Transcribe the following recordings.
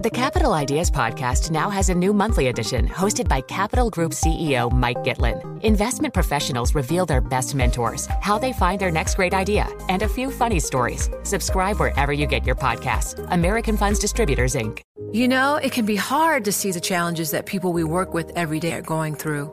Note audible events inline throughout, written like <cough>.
The Capital Ideas Podcast now has a new monthly edition hosted by Capital Group CEO Mike Gitlin. Investment professionals reveal their best mentors, how they find their next great idea, and a few funny stories. Subscribe wherever you get your podcasts. American Funds Distributors, Inc. You know, it can be hard to see the challenges that people we work with every day are going through.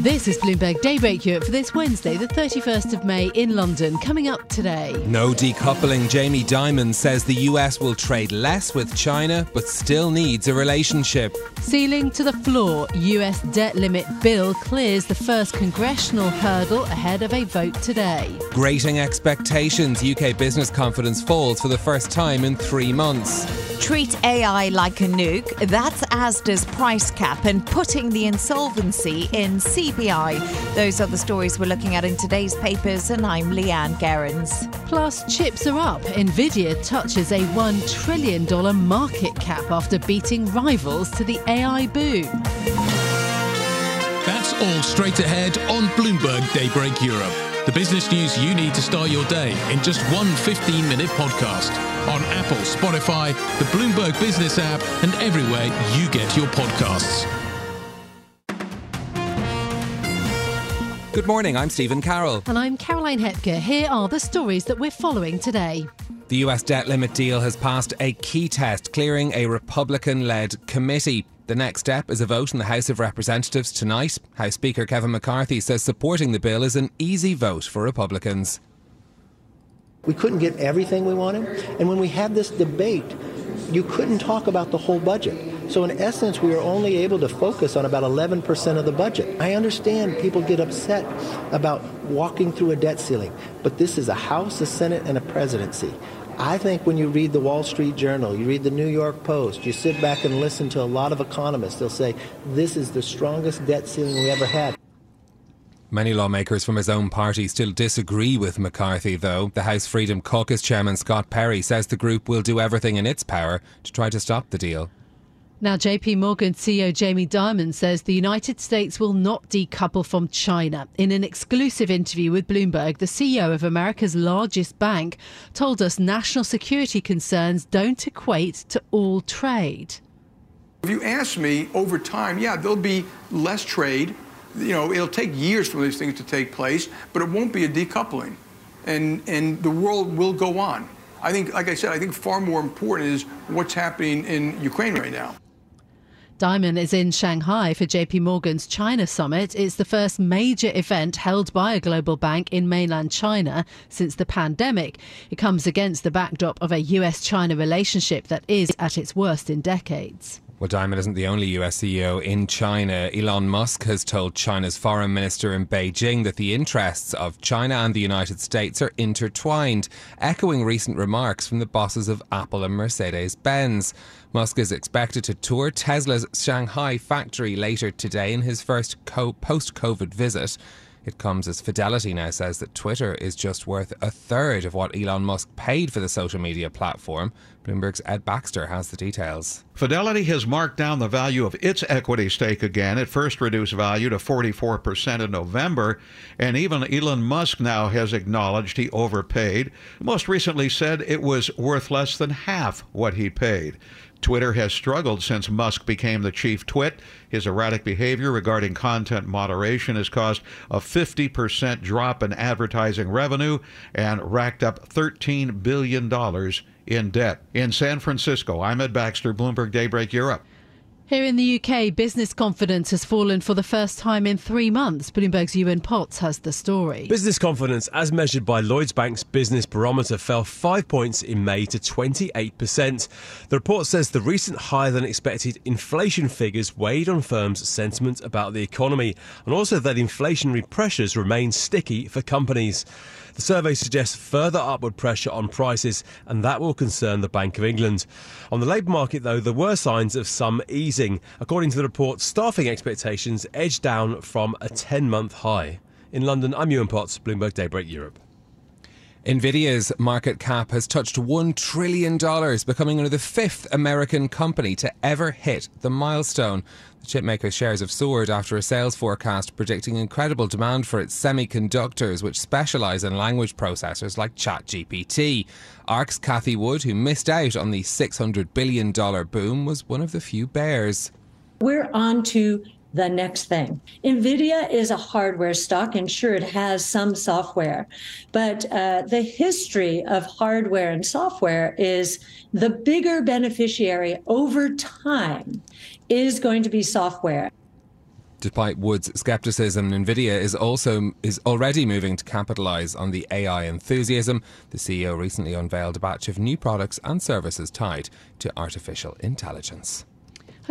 This is Bloomberg Daybreak Europe for this Wednesday, the 31st of May in London. Coming up today. No decoupling. Jamie Dimon says the US will trade less with China, but still needs a relationship. Ceiling to the floor. US debt limit bill clears the first congressional hurdle ahead of a vote today. Grating expectations. UK business confidence falls for the first time in three months. Treat AI like a nuke. That's Asda's price cap and putting the insolvency in CBI. Those are the stories we're looking at in today's papers, and I'm Leanne Gerrans. Plus, chips are up. Nvidia touches a $1 trillion market cap after beating rivals to the AI boom. That's all straight ahead on Bloomberg Daybreak Europe. The business news you need to start your day in just one 15 minute podcast on Apple, Spotify, the Bloomberg Business app, and everywhere you get your podcasts. Good morning, I'm Stephen Carroll. And I'm Caroline Hepker. Here are the stories that we're following today. The US debt limit deal has passed a key test, clearing a Republican led committee. The next step is a vote in the House of Representatives tonight. House Speaker Kevin McCarthy says supporting the bill is an easy vote for Republicans. We couldn't get everything we wanted. And when we had this debate, you couldn't talk about the whole budget. So, in essence, we were only able to focus on about 11% of the budget. I understand people get upset about walking through a debt ceiling, but this is a House, a Senate, and a presidency. I think when you read the Wall Street Journal, you read the New York Post, you sit back and listen to a lot of economists, they'll say, this is the strongest debt ceiling we ever had. Many lawmakers from his own party still disagree with McCarthy, though. The House Freedom Caucus chairman Scott Perry says the group will do everything in its power to try to stop the deal. Now, JP Morgan CEO Jamie Dimon says the United States will not decouple from China. In an exclusive interview with Bloomberg, the CEO of America's largest bank told us national security concerns don't equate to all trade. If you ask me over time, yeah, there'll be less trade. You know, it'll take years for these things to take place, but it won't be a decoupling. And, and the world will go on. I think, like I said, I think far more important is what's happening in Ukraine right now. Dimon is in Shanghai for JP Morgan's China Summit. It's the first major event held by a global bank in mainland China since the pandemic. It comes against the backdrop of a US China relationship that is at its worst in decades. Well, Dimon isn't the only US CEO in China. Elon Musk has told China's foreign minister in Beijing that the interests of China and the United States are intertwined, echoing recent remarks from the bosses of Apple and Mercedes Benz. Musk is expected to tour Tesla's Shanghai factory later today in his first post COVID visit. It comes as Fidelity now says that Twitter is just worth a third of what Elon Musk paid for the social media platform. Bloomberg's Ed Baxter has the details. Fidelity has marked down the value of its equity stake again. It first reduced value to 44% in November, and even Elon Musk now has acknowledged he overpaid. Most recently said it was worth less than half what he paid. Twitter has struggled since Musk became the chief twit. His erratic behavior regarding content moderation has caused a 50% drop in advertising revenue and racked up $13 billion in debt. In San Francisco, I'm Ed Baxter, Bloomberg Daybreak Europe. Here in the UK, business confidence has fallen for the first time in three months. Bloomberg's Ewan Potts has the story. Business confidence, as measured by Lloyds Bank's Business Barometer, fell five points in May to 28%. The report says the recent higher than expected inflation figures weighed on firms' sentiment about the economy and also that inflationary pressures remain sticky for companies. The survey suggests further upward pressure on prices, and that will concern the Bank of England. On the labour market, though, there were signs of some easing. According to the report, staffing expectations edged down from a 10 month high. In London, I'm Ewan Potts, Bloomberg Daybreak Europe. Nvidia's market cap has touched $1 trillion, becoming only the fifth American company to ever hit the milestone. The chipmaker's shares have soared after a sales forecast predicting incredible demand for its semiconductors, which specialise in language processors like ChatGPT. ARK's Cathie Wood, who missed out on the $600 billion boom, was one of the few bears. We're on to the next thing. NVIDIA is a hardware stock, and sure, it has some software, but uh, the history of hardware and software is the bigger beneficiary over time is going to be software. Despite Wood's skepticism, Nvidia is also is already moving to capitalize on the AI enthusiasm. The CEO recently unveiled a batch of new products and services tied to artificial intelligence.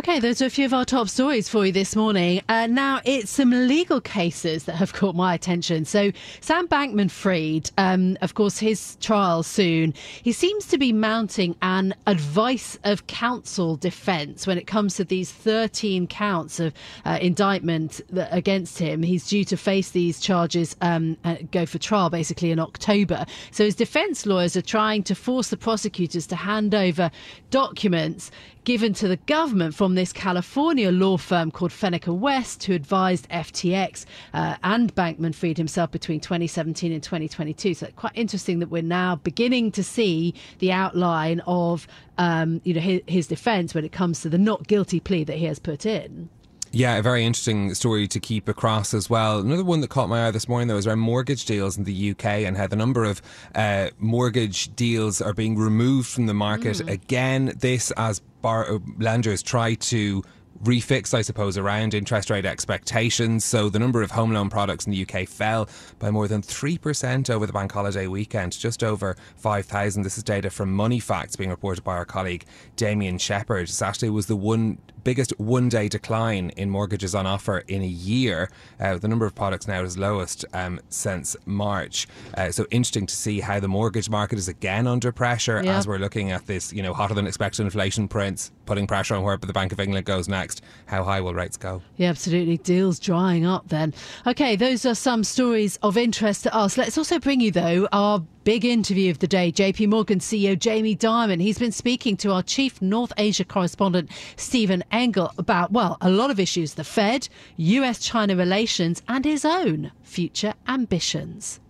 Okay, those are a few of our top stories for you this morning. Uh, now, it's some legal cases that have caught my attention. So, Sam Bankman Fried, um, of course, his trial soon, he seems to be mounting an advice of counsel defense when it comes to these 13 counts of uh, indictment against him. He's due to face these charges, um, uh, go for trial basically in October. So, his defense lawyers are trying to force the prosecutors to hand over documents given to the government from this California law firm called Fenwick West, who advised FTX uh, and Bankman Fried himself between 2017 and 2022. So quite interesting that we're now beginning to see the outline of um, you know his, his defence when it comes to the not guilty plea that he has put in. Yeah, a very interesting story to keep across as well. Another one that caught my eye this morning, though, is around mortgage deals in the UK and how the number of uh, mortgage deals are being removed from the market. Mm. Again, this as bar- uh, lenders try to refix, I suppose, around interest rate expectations. So the number of home loan products in the UK fell by more than 3% over the bank holiday weekend, just over 5,000. This is data from Money Facts being reported by our colleague Damien Shepherd. Actually was the one biggest one day decline in mortgages on offer in a year. Uh, the number of products now is lowest um, since March. Uh, so interesting to see how the mortgage market is again under pressure yeah. as we're looking at this, you know, hotter than expected inflation prints, putting pressure on where the Bank of England goes next. How high will rates go? Yeah, absolutely. Deals drying up then. Okay, those are some stories of interest to us. Let's also bring you, though, our Big interview of the day. JP Morgan CEO Jamie Dimon. He's been speaking to our chief North Asia correspondent Stephen Engle about, well, a lot of issues the Fed, US China relations, and his own future ambitions.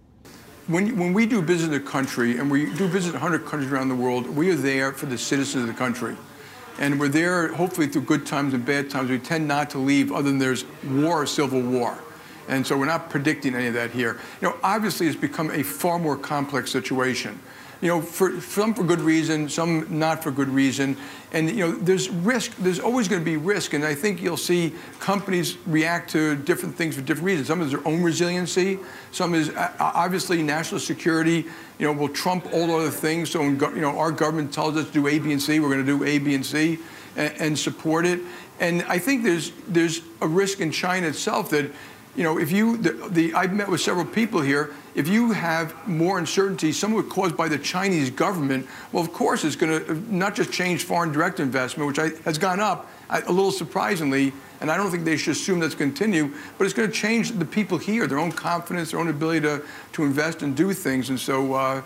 When, when we do in a country, and we do visit 100 countries around the world, we are there for the citizens of the country. And we're there hopefully through good times and bad times. We tend not to leave other than there's war or civil war. And so we're not predicting any of that here. You know, obviously it's become a far more complex situation. You know, for some for good reason, some not for good reason. And you know, there's risk. There's always going to be risk, and I think you'll see companies react to different things for different reasons. Some is their own resiliency. Some is obviously national security. You know, will trump all other things. So, when, you know, our government tells us to do A, B, and C. We're going to do A, B, and C, and, and support it. And I think there's there's a risk in China itself that you know, if you, the, the, I've met with several people here, if you have more uncertainty, some of it caused by the Chinese government, well, of course, it's going to not just change foreign direct investment, which I, has gone up a little surprisingly, and I don't think they should assume that's continue, but it's going to change the people here, their own confidence, their own ability to, to invest and do things. And so, uh,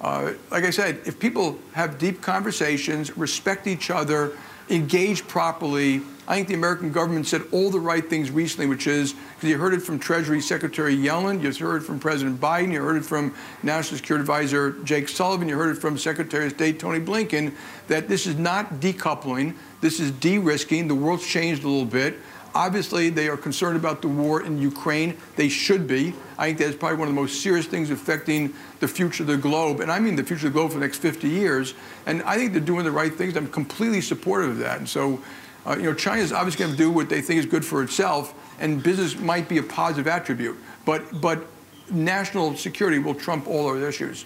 uh, like I said, if people have deep conversations, respect each other, engage properly, I think the American government said all the right things recently, which is because you heard it from Treasury Secretary Yellen, you heard it from President Biden, you heard it from National Security Advisor Jake Sullivan, you heard it from Secretary of State Tony Blinken, that this is not decoupling, this is de risking. The world's changed a little bit. Obviously, they are concerned about the war in Ukraine. They should be. I think that's probably one of the most serious things affecting the future of the globe. And I mean the future of the globe for the next 50 years. And I think they're doing the right things. I'm completely supportive of that. And so, uh, you know, China is obviously going to do what they think is good for itself, and business might be a positive attribute. But, but national security will trump all other issues.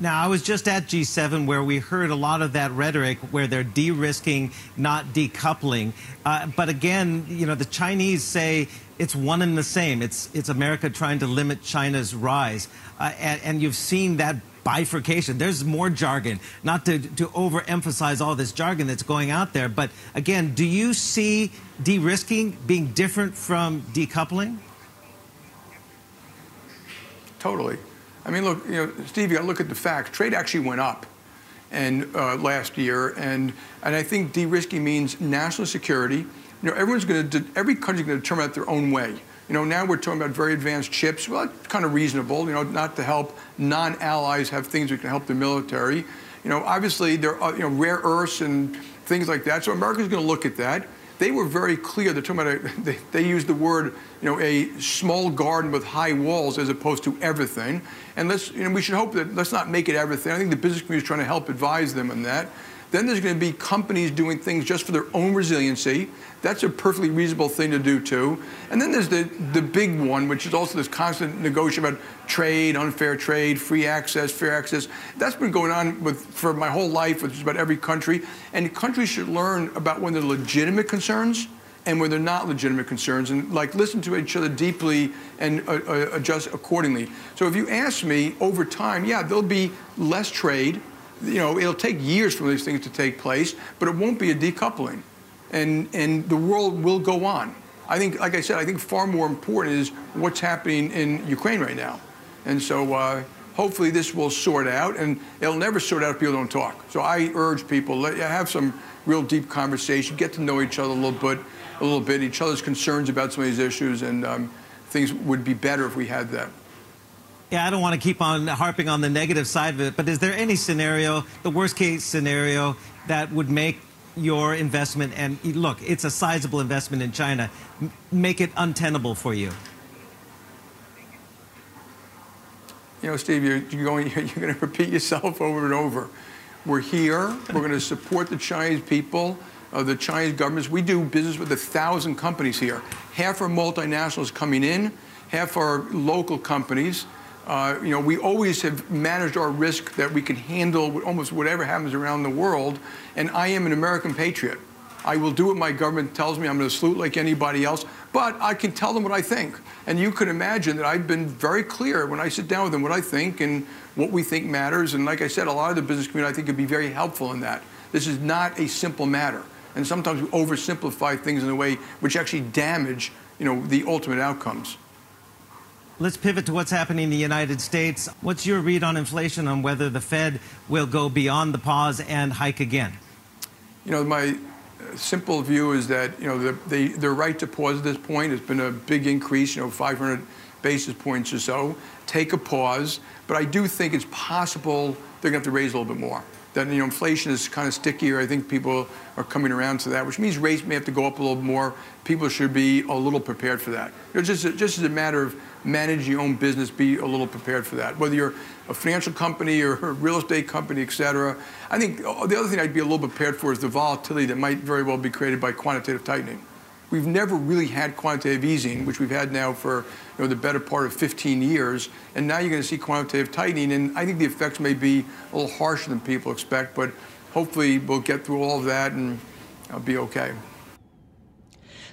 Now, I was just at G7 where we heard a lot of that rhetoric where they're de risking, not decoupling. Uh, but again, you know, the Chinese say it's one and the same. It's, it's America trying to limit China's rise. Uh, and, and you've seen that bifurcation. There's more jargon, not to, to overemphasize all this jargon that's going out there. But again, do you see de risking being different from decoupling? Totally. I mean, look, you know, Steve, you got to look at the facts. Trade actually went up and uh, last year, and and I think de-risking means national security. You know, everyone's going to, every country's going to determine it their own way. You know, now we're talking about very advanced chips. Well, that's kind of reasonable. You know, not to help non-allies have things that can help the military. You know, obviously there are you know rare earths and things like that. So America's going to look at that they were very clear. They're talking about a, <laughs> they, they used the word, you know, a small garden with high walls as opposed to everything. And let's, you know, we should hope that let's not make it everything. I think the business community is trying to help advise them on that. Then there's going to be companies doing things just for their own resiliency. That's a perfectly reasonable thing to do too. And then there's the, the big one, which is also this constant negotiation about trade, unfair trade, free access, fair access. That's been going on with for my whole life with just about every country. And countries should learn about when they're legitimate concerns and when they're not legitimate concerns and like listen to each other deeply and uh, uh, adjust accordingly. So if you ask me over time, yeah, there'll be less trade you know, it'll take years for these things to take place, but it won't be a decoupling. And, and the world will go on. I think, like I said, I think far more important is what's happening in Ukraine right now. And so uh, hopefully this will sort out, and it'll never sort out if people don't talk. So I urge people, let, have some real deep conversation, get to know each other a little bit, a little bit, each other's concerns about some of these issues, and um, things would be better if we had that. Yeah, I don't want to keep on harping on the negative side of it, but is there any scenario, the worst case scenario, that would make your investment, and look, it's a sizable investment in China, make it untenable for you? You know, Steve, you're, you're going, <laughs> you're going to repeat yourself over and over. We're here. We're going to support the Chinese people, uh, the Chinese governments. We do business with a thousand companies here. Half are multinationals coming in, half are local companies. Uh, you know, we always have managed our risk that we can handle almost whatever happens around the world. And I am an American patriot. I will do what my government tells me. I'm going to salute like anybody else, but I can tell them what I think. And you can imagine that I've been very clear when I sit down with them what I think and what we think matters. And like I said, a lot of the business community I think could be very helpful in that. This is not a simple matter. And sometimes we oversimplify things in a way which actually damage, you know, the ultimate outcomes. Let's pivot to what's happening in the United States. What's your read on inflation, on whether the Fed will go beyond the pause and hike again? You know, my uh, simple view is that, you know, the, they, they're right to pause at this point. It's been a big increase, you know, 500 basis points or so. Take a pause. But I do think it's possible they're going to have to raise a little bit more. That, you know, inflation is kind of stickier. I think people are coming around to that, which means rates may have to go up a little more. People should be a little prepared for that. You know, just, just as a matter of manage your own business, be a little prepared for that. Whether you're a financial company or a real estate company, et cetera. I think the other thing I'd be a little prepared for is the volatility that might very well be created by quantitative tightening. We've never really had quantitative easing, which we've had now for you know, the better part of 15 years. And now you're going to see quantitative tightening. And I think the effects may be a little harsher than people expect, but hopefully we'll get through all of that and I'll be okay.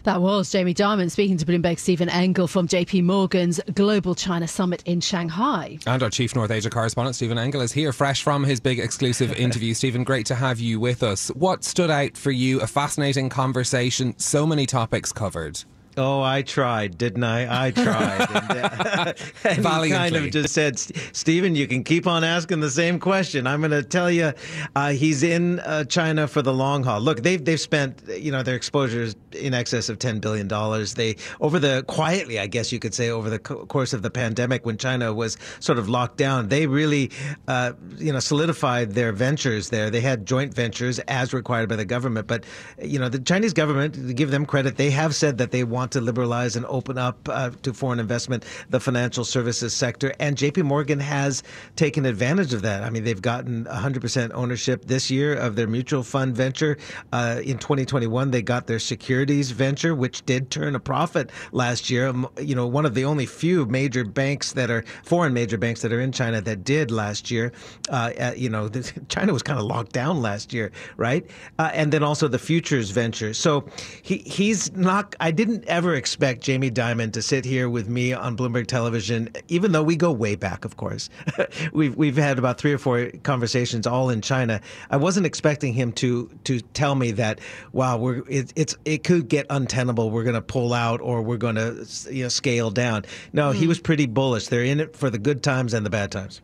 That was Jamie Dimon speaking to Bloomberg Stephen Engle from JP Morgan's Global China Summit in Shanghai. And our Chief North Asia correspondent, Stephen Engle, is here fresh from his big exclusive interview. Stephen, great to have you with us. What stood out for you? A fascinating conversation, so many topics covered. Oh, I tried, didn't I? I tried. and, uh, <laughs> and he kind of just said, Stephen, you can keep on asking the same question. I'm going to tell you, uh, he's in uh, China for the long haul. Look, they've they've spent, you know, their exposure is in excess of ten billion dollars. They over the quietly, I guess you could say, over the co- course of the pandemic when China was sort of locked down, they really, uh, you know, solidified their ventures there. They had joint ventures as required by the government, but you know, the Chinese government, to give them credit, they have said that they want want to liberalize and open up uh, to foreign investment the financial services sector. And JP Morgan has taken advantage of that. I mean, they've gotten 100% ownership this year of their mutual fund venture. Uh, in 2021, they got their securities venture, which did turn a profit last year. Um, you know, one of the only few major banks that are foreign major banks that are in China that did last year. Uh, uh you know, <laughs> China was kind of locked down last year, right? Uh, and then also the futures venture. So he he's not. I didn't ever expect Jamie Dimon to sit here with me on Bloomberg Television, even though we go way back, of course. <laughs> we've we've had about three or four conversations all in China. I wasn't expecting him to to tell me that wow, we're it, it's it could get untenable. We're going to pull out or we're going to you know scale down. No, mm. he hmm. was pretty bullish. They're in it for the good times and the bad times.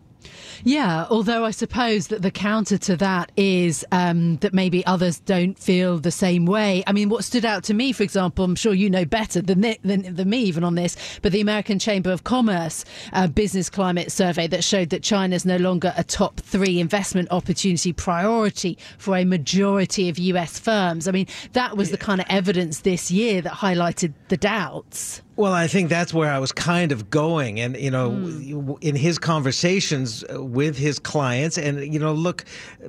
Yeah, although I suppose that the counter to that is um, that maybe others don't feel the same way. I mean, what stood out to me, for example, I'm sure you know better than, than, than me even on this, but the American Chamber of Commerce uh, business climate survey that showed that China is no longer a top three investment opportunity priority for a majority of US firms. I mean, that was the kind of evidence this year that highlighted the doubts. Well, I think that's where I was kind of going. And, you know, mm. in his conversations with his clients, and, you know, look,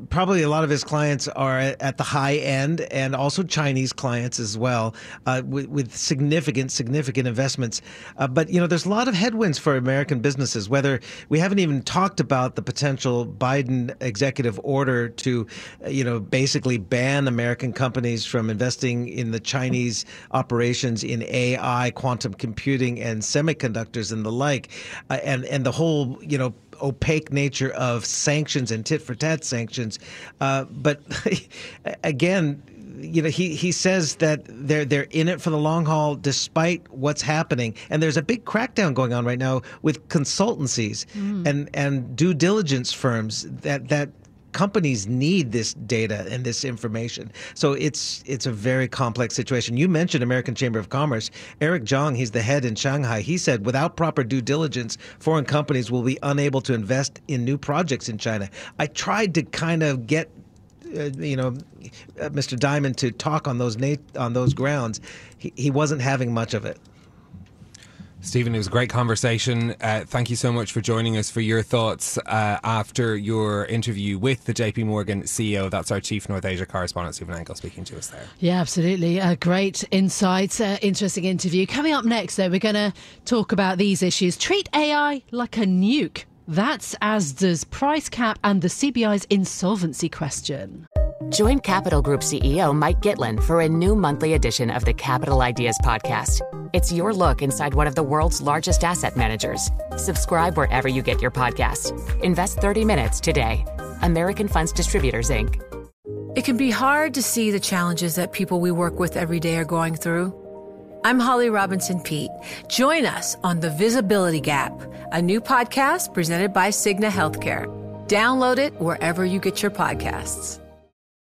probably a lot of his clients are at the high end and also Chinese clients as well, uh, with, with, significant, significant investments. Uh, but, you know, there's a lot of headwinds for American businesses, whether we haven't even talked about the potential Biden executive order to, you know, basically ban American companies from investing in the Chinese operations in AI, quantum computing and semiconductors and the like, uh, and and the whole you know opaque nature of sanctions and tit for tat sanctions. Uh, but <laughs> again, you know, he, he says that they're they're in it for the long haul despite what's happening. And there's a big crackdown going on right now with consultancies mm. and, and due diligence firms that, that companies need this data and this information. So it's it's a very complex situation. You mentioned American Chamber of Commerce. Eric Zheng, he's the head in Shanghai. He said without proper due diligence, foreign companies will be unable to invest in new projects in China. I tried to kind of get uh, you know, uh, Mr. Dimon to talk on those na- on those grounds. He, he wasn't having much of it. Stephen, it was a great conversation. Uh, thank you so much for joining us for your thoughts uh, after your interview with the JP Morgan CEO. That's our Chief North Asia correspondent, Stephen Engle, speaking to us there. Yeah, absolutely. Uh, great insights, uh, interesting interview. Coming up next, though, we're going to talk about these issues. Treat AI like a nuke. That's Asda's price cap and the CBI's insolvency question. Join Capital Group CEO Mike Gitlin for a new monthly edition of the Capital Ideas Podcast. It's your look inside one of the world's largest asset managers. Subscribe wherever you get your podcasts. Invest 30 minutes today. American Funds Distributors, Inc. It can be hard to see the challenges that people we work with every day are going through. I'm Holly Robinson Peete. Join us on The Visibility Gap, a new podcast presented by Cigna Healthcare. Download it wherever you get your podcasts.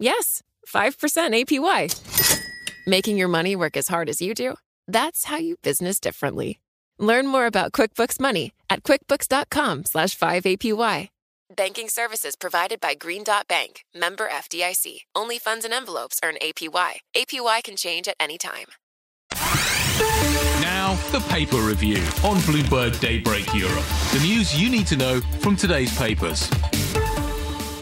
Yes, 5% APY. Making your money work as hard as you do? That's how you business differently. Learn more about QuickBooks Money at quickbooks.com slash 5APY. Banking services provided by Green Dot Bank, member FDIC. Only funds and envelopes earn APY. APY can change at any time. Now, the paper review on Bloomberg Daybreak Europe. The news you need to know from today's papers.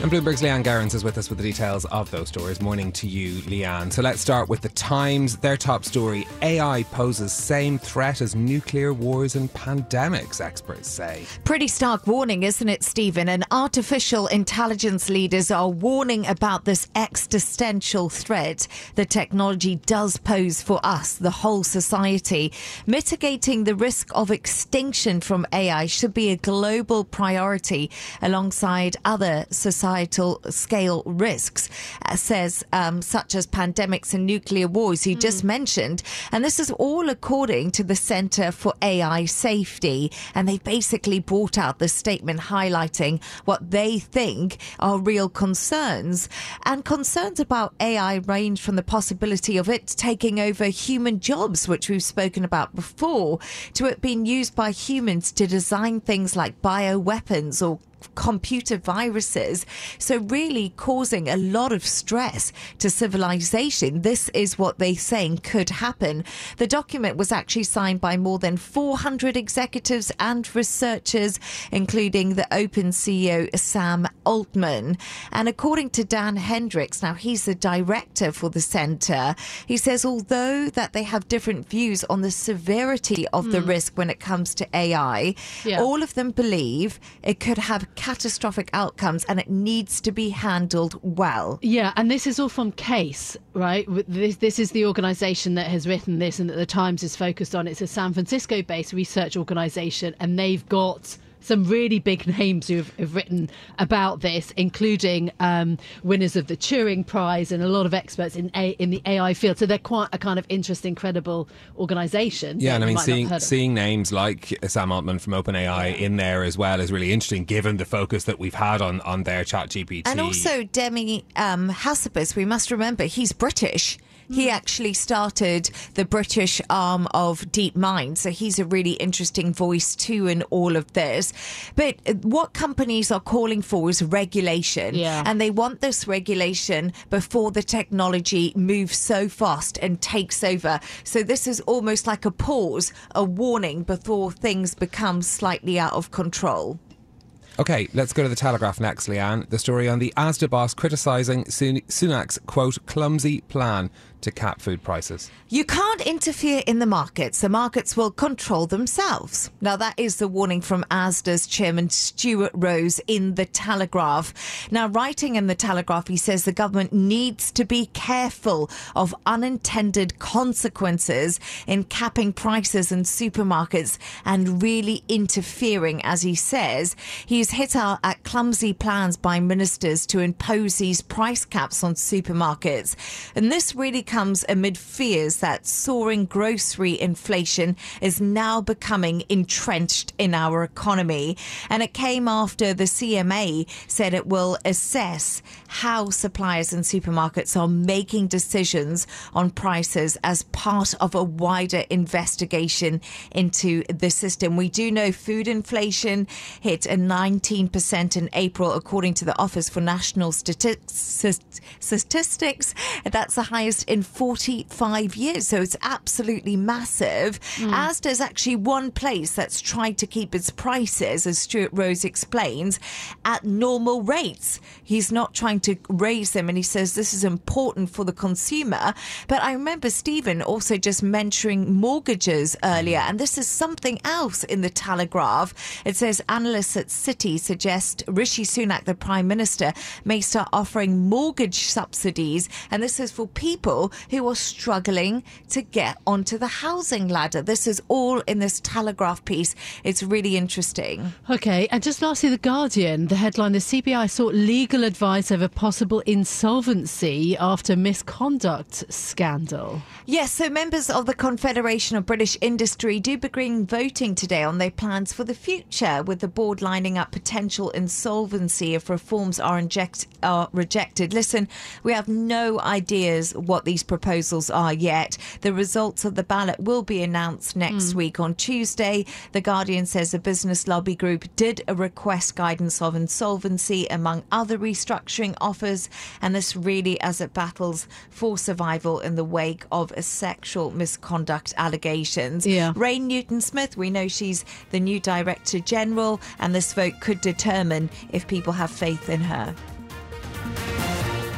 And Bloomberg's Leanne Gerrans is with us with the details of those stories. Morning to you, Leanne. So let's start with the Times. Their top story AI poses same threat as nuclear wars and pandemics, experts say. Pretty stark warning, isn't it, Stephen? And artificial intelligence leaders are warning about this existential threat the technology does pose for us, the whole society. Mitigating the risk of extinction from AI should be a global priority alongside other societal scale risks, uh, says um, such as pandemics and nuclear wars you just mentioned. And this is all according to the Centre for AI Safety. And they basically brought out this statement highlighting what they think are real concerns. And concerns about AI range from the possibility of it taking over human jobs, which we've spoken about before, to it being used by humans to design things like bioweapons or computer viruses. So, really causing a lot of stress to civilization. This is what they're saying could happen. The document was actually signed by more than 400 executives and researchers, including the Open CEO Sam Altman. And according to Dan Hendrycks, now he's the director for the center, he says although that they have different views on the severity of the Hmm. risk when it comes to AI, Yeah. all of them believe it could have catastrophic outcomes and it needs to be handled well. Yeah, and this is all from CAIS, right? This this is the organisation that has written this and that the Times is focused on. It's a San Francisco-based research organisation, and they've got some really big names who have, have written about this, including um, winners of the Turing Prize and a lot of experts in a, in the AI field. So they're quite a kind of interesting, credible organisation. Yeah, and I mean, might not have seeing seeing names like Sam Altman from OpenAI in there as well is really interesting, given the focus that we've had on on their Chat GPT. And also Demi um, Hassabis, we must remember he's British. He actually started the British arm of DeepMind, so he's a really interesting voice too in all of this. But uh, what companies are calling for is regulation, Yeah. and they want this regulation before the technology moves so fast and takes over. So this is almost like a pause, a warning before things become slightly out of control. Okay, let's go to the Telegraph next, Leanne. The story on the Asda boss criticising Sun- Sunak's quote clumsy plan to cap food prices. You can't interfere in the markets. The markets will control themselves. Now, that is the warning from ASDA's chairman, Stuart Rose, in The Telegraph. Now, writing in The Telegraph, he says the government needs to be careful of unintended consequences in capping prices in supermarkets and really interfering, as he says. He's hit out at clumsy plans by ministers to impose these price caps on supermarkets. And this really comes amid fears that soaring grocery inflation is now becoming entrenched in our economy. And it came after the CMA said it will assess how suppliers and supermarkets are making decisions on prices as part of a wider investigation into the system. We do know food inflation hit a 19% in April, according to the Office for National Stati- Statistics. That's the highest in 45 years. So it's absolutely massive. Hmm. Asda's actually one place that's tried to keep its prices, as Stuart Rose explains, at normal rates. He's not trying to raise them, and he says this is important for the consumer. But I remember Stephen also just mentioning mortgages earlier, hmm. and this is something else in the Telegraph. It says analysts at Citi suggest Rishi Sunak, the Prime Minister, may start offering mortgage subsidies, and this is for people who are struggling to get onto the housing ladder. This is all in this Telegraph piece. It's really interesting. Okay, and just lastly, The Guardian, the headline The CBI sought legal advice over possible insolvency after misconduct scandal. Yes, so members of the Confederation of British Industry do begin voting today on their plans for the future, with the board lining up potential insolvency if reforms are, inject, are rejected. Listen, we have no ideas what these proposals are yet. The results of the ballot will be announced next hmm. week on Tuesday. The Guardian says the business lobby group did request guidance of insolvency among other restructuring offers, and this really as it battles for survival in the wake of a sexual misconduct allegations. Yeah. Rain Newton Smith, we know she's the new Director General, and this vote could determine if people have faith in her.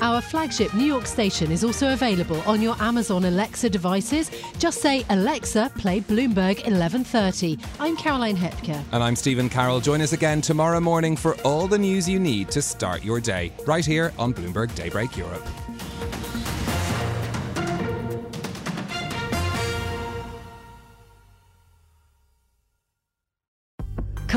Our flagship New York station is also available on your Amazon Alexa devices. Just say, Alexa, play Bloomberg 1130. I'm Caroline Hepker. And I'm Stephen Carroll. Join us again tomorrow morning for all the news you need to start your day, right here on Bloomberg Daybreak Europe.